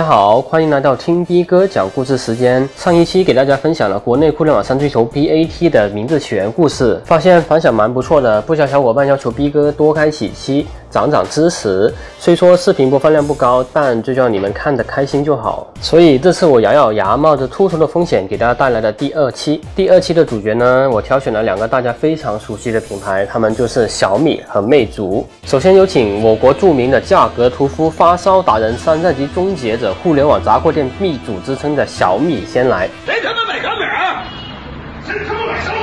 大家好，欢迎来到听逼哥讲故事时间。上一期给大家分享了国内互联网三巨头 BAT 的名字起源故事，发现反响蛮不错的，不少小伙伴要求逼哥多开几期。涨涨知识，虽说视频播放量不高，但最重要你们看得开心就好。所以这次我咬咬牙，冒着秃头的风险，给大家带来的第二期。第二期的主角呢，我挑选了两个大家非常熟悉的品牌，他们就是小米和魅族。首先有请我国著名的价格屠夫、发烧达人、山寨机终结者、互联网杂货店秘祖之称的小米先来他妈买小米？谁他妈买小米？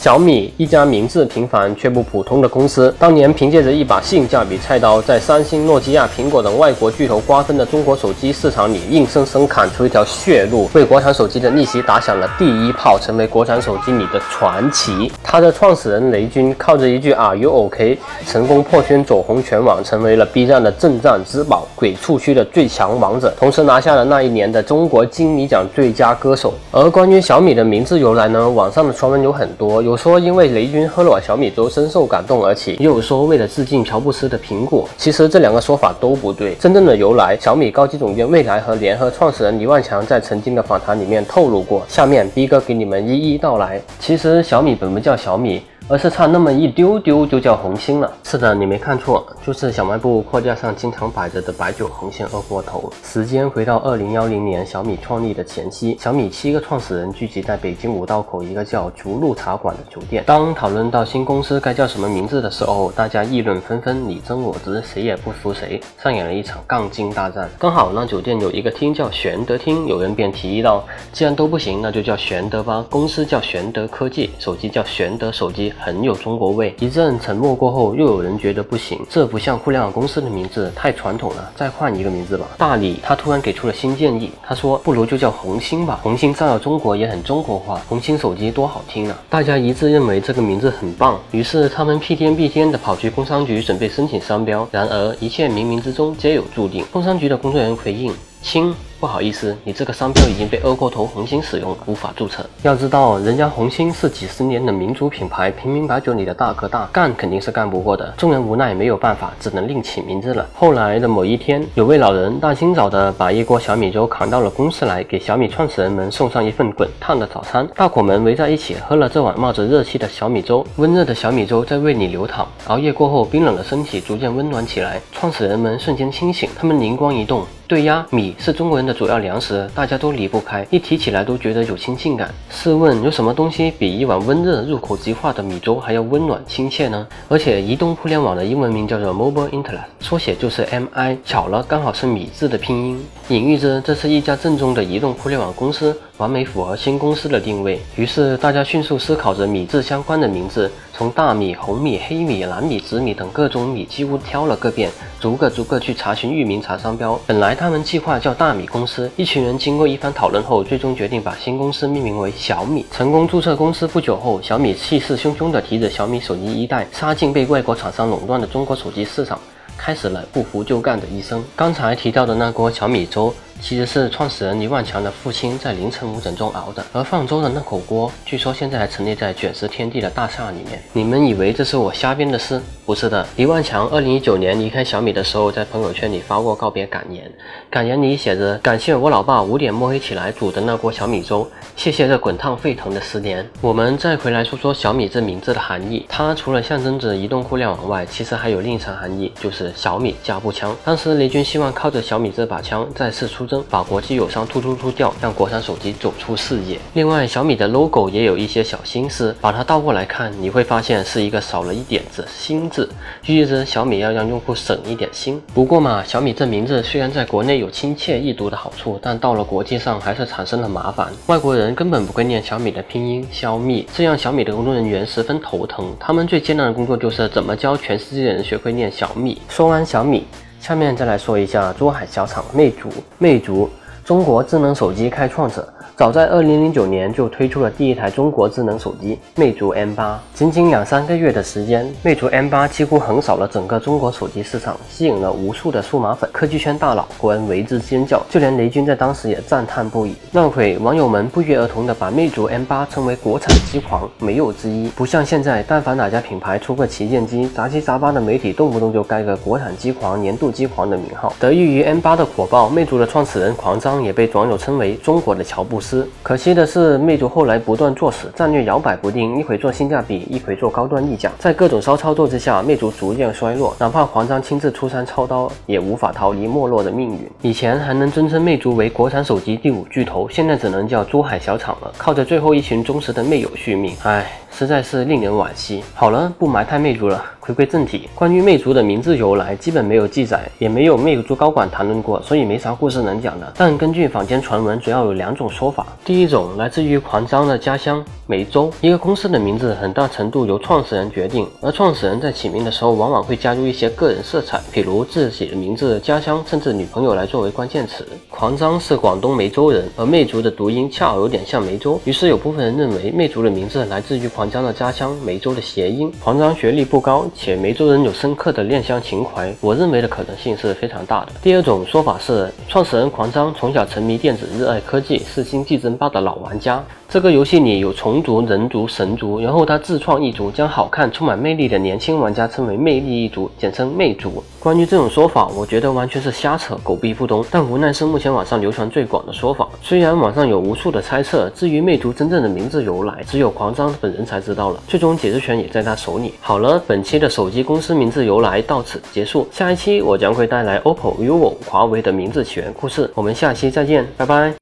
小米一家名字平凡却不普通的公司，当年凭借着一把性价比菜刀，在三星、诺基亚、苹果等外国巨头瓜分的中国手机市场里，硬生生砍出一条血路，为国产手机的逆袭打响了第一炮，成为国产手机里的传奇。他的创始人雷军靠着一句 “Are you OK” 成功破圈走红全网，成为了 B 站的镇战之宝，鬼畜区的最强王者，同时拿下了那一年的中国金米奖最佳歌手。而关于小米的名字由来呢，网上的传闻有很多。有说因为雷军喝了碗小米粥深受感动而起，又有说为了致敬乔布斯的苹果。其实这两个说法都不对。真正的由来，小米高级总监未来和联合创始人黎万强在曾经的访谈里面透露过。下面逼哥给你们一一道来。其实小米本不叫小米。而是差那么一丢丢就叫红星了。是的，你没看错，就是小卖部货架上经常摆着的白酒红星二锅头。时间回到二零幺零年，小米创立的前夕，小米七个创始人聚集在北京五道口一个叫竹鹿茶馆的酒店。当讨论到新公司该叫什么名字的时候，大家议论纷纷，你争我执，谁也不服谁，上演了一场杠精大战。刚好那酒店有一个厅叫玄德厅，有人便提议道：“既然都不行，那就叫玄德吧。公司叫玄德科技，手机叫玄德手机。”很有中国味。一阵沉默过后，又有人觉得不行，这不像互联网公司的名字，太传统了，再换一个名字吧。大理他突然给出了新建议，他说不如就叫红星吧，红星照耀中国也很中国化，红星手机多好听啊！大家一致认为这个名字很棒，于是他们屁颠屁颠的跑去工商局准备申请商标。然而一切冥冥之中皆有注定，工商局的工作人员回应。亲，不好意思，你这个商标已经被二锅头红星使用，无法注册。要知道，人家红星是几十年的民族品牌，平民白酒里的大哥大，干肯定是干不过的。众人无奈，没有办法，只能另起名字了。后来的某一天，有位老人大清早的把一锅小米粥扛到了公司来，给小米创始人们送上一份滚烫的早餐。大伙们围在一起喝了这碗冒着热气的小米粥，温热的小米粥在胃里流淌。熬夜过后，冰冷的身体逐渐温暖起来，创始人们瞬间清醒，他们灵光一动。对呀，米是中国人的主要粮食，大家都离不开，一提起来都觉得有亲近感。试问有什么东西比一碗温热、入口即化的米粥还要温暖亲切呢？而且移动互联网的英文名叫做 Mobile Internet，缩写就是 MI，巧了，刚好是米字的拼音，隐喻着这是一家正宗的移动互联网公司。完美符合新公司的定位，于是大家迅速思考着米字相关的名字，从大米、红米、黑米、蓝米、紫米等各种米几乎挑了个遍，逐个逐个去查询域名、查商标。本来他们计划叫大米公司，一群人经过一番讨论后，最终决定把新公司命名为小米。成功注册公司不久后，小米气势汹汹地提着小米手机一代，杀进被外国厂商垄断的中国手机市场，开始了不服就干的一生。刚才提到的那锅小米粥。其实是创始人黎万强的父亲在凌晨五点钟熬的，而放粥的那口锅，据说现在还陈列在卷石天地的大厦里面。你们以为这是我瞎编的诗？不是的，黎万强二零一九年离开小米的时候，在朋友圈里发过告别感言，感言里写着：“感谢我老爸五点摸黑起来煮的那锅小米粥，谢谢这滚烫沸腾的十年。”我们再回来说说小米这名字的含义，它除了象征着移动互联网外，其实还有另一层含义，就是小米加步枪。当时雷军希望靠着小米这把枪再次出。把国际友商突突突掉，让国产手机走出视野。另外，小米的 logo 也有一些小心思，把它倒过来看，你会发现是一个少了一点子“心”字，寓意着小米要让用户省一点心。不过嘛，小米这名字虽然在国内有亲切易读的好处，但到了国际上还是产生了麻烦。外国人根本不会念小米的拼音“小米”，这让小米的工作人员十分头疼。他们最艰难的工作就是怎么教全世界的人学会念小米。说完小米。下面再来说一下珠海小厂魅族。魅族。中国智能手机开创者。早在二零零九年就推出了第一台中国智能手机魅族 M 八，仅仅两三个月的时间，魅族 M 八几乎横扫了整个中国手机市场，吸引了无数的数码粉、科技圈大佬，国人为之尖叫，就连雷军在当时也赞叹不已。那会网友们不约而同的把魅族 M 八称为国产机皇，没有之一。不像现在，但凡哪家品牌出个旗舰机，杂七杂八的媒体动不动就盖个国产机皇、年度机皇的名号。得益于 M 八的火爆，魅族的创始人黄也被网友称为中国的乔布斯。可惜的是，魅族后来不断作死，战略摇摆不定，一会做性价比，一会做高端溢价，在各种骚操作之下，魅族逐渐衰落。哪怕黄章亲自出山操刀，也无法逃离没落的命运。以前还能尊称魅族为国产手机第五巨头，现在只能叫珠海小厂了，靠着最后一群忠实的魅友续命。唉。实在是令人惋惜。好了，不埋汰魅族了，回归正题。关于魅族的名字由来，基本没有记载，也没有魅族高管谈论过，所以没啥故事能讲的。但根据坊间传闻，主要有两种说法。第一种来自于狂章的家乡梅州。一个公司的名字很大程度由创始人决定，而创始人在起名的时候，往往会加入一些个人色彩，比如自己的名字、家乡，甚至女朋友来作为关键词。狂章是广东梅州人，而魅族的读音恰好有点像梅州，于是有部分人认为魅族的名字来自于狂。张的家乡梅州的谐音，黄章学历不高，且梅州人有深刻的恋乡情怀，我认为的可能性是非常大的。第二种说法是，创始人狂张从小沉迷电子，热爱科技，是星际争霸的老玩家。这个游戏里有虫族、人族、神族，然后他自创一族，将好看、充满魅力的年轻玩家称为魅力一族，简称魅族。关于这种说法，我觉得完全是瞎扯，狗屁不通。但无奈是目前网上流传最广的说法。虽然网上有无数的猜测，至于魅族真正的名字由来，只有狂章本人才知道了。最终解释权也在他手里。好了，本期的手机公司名字由来到此结束。下一期我将会带来 OPPO、vivo、华为的名字起源故事。我们下期再见，拜拜。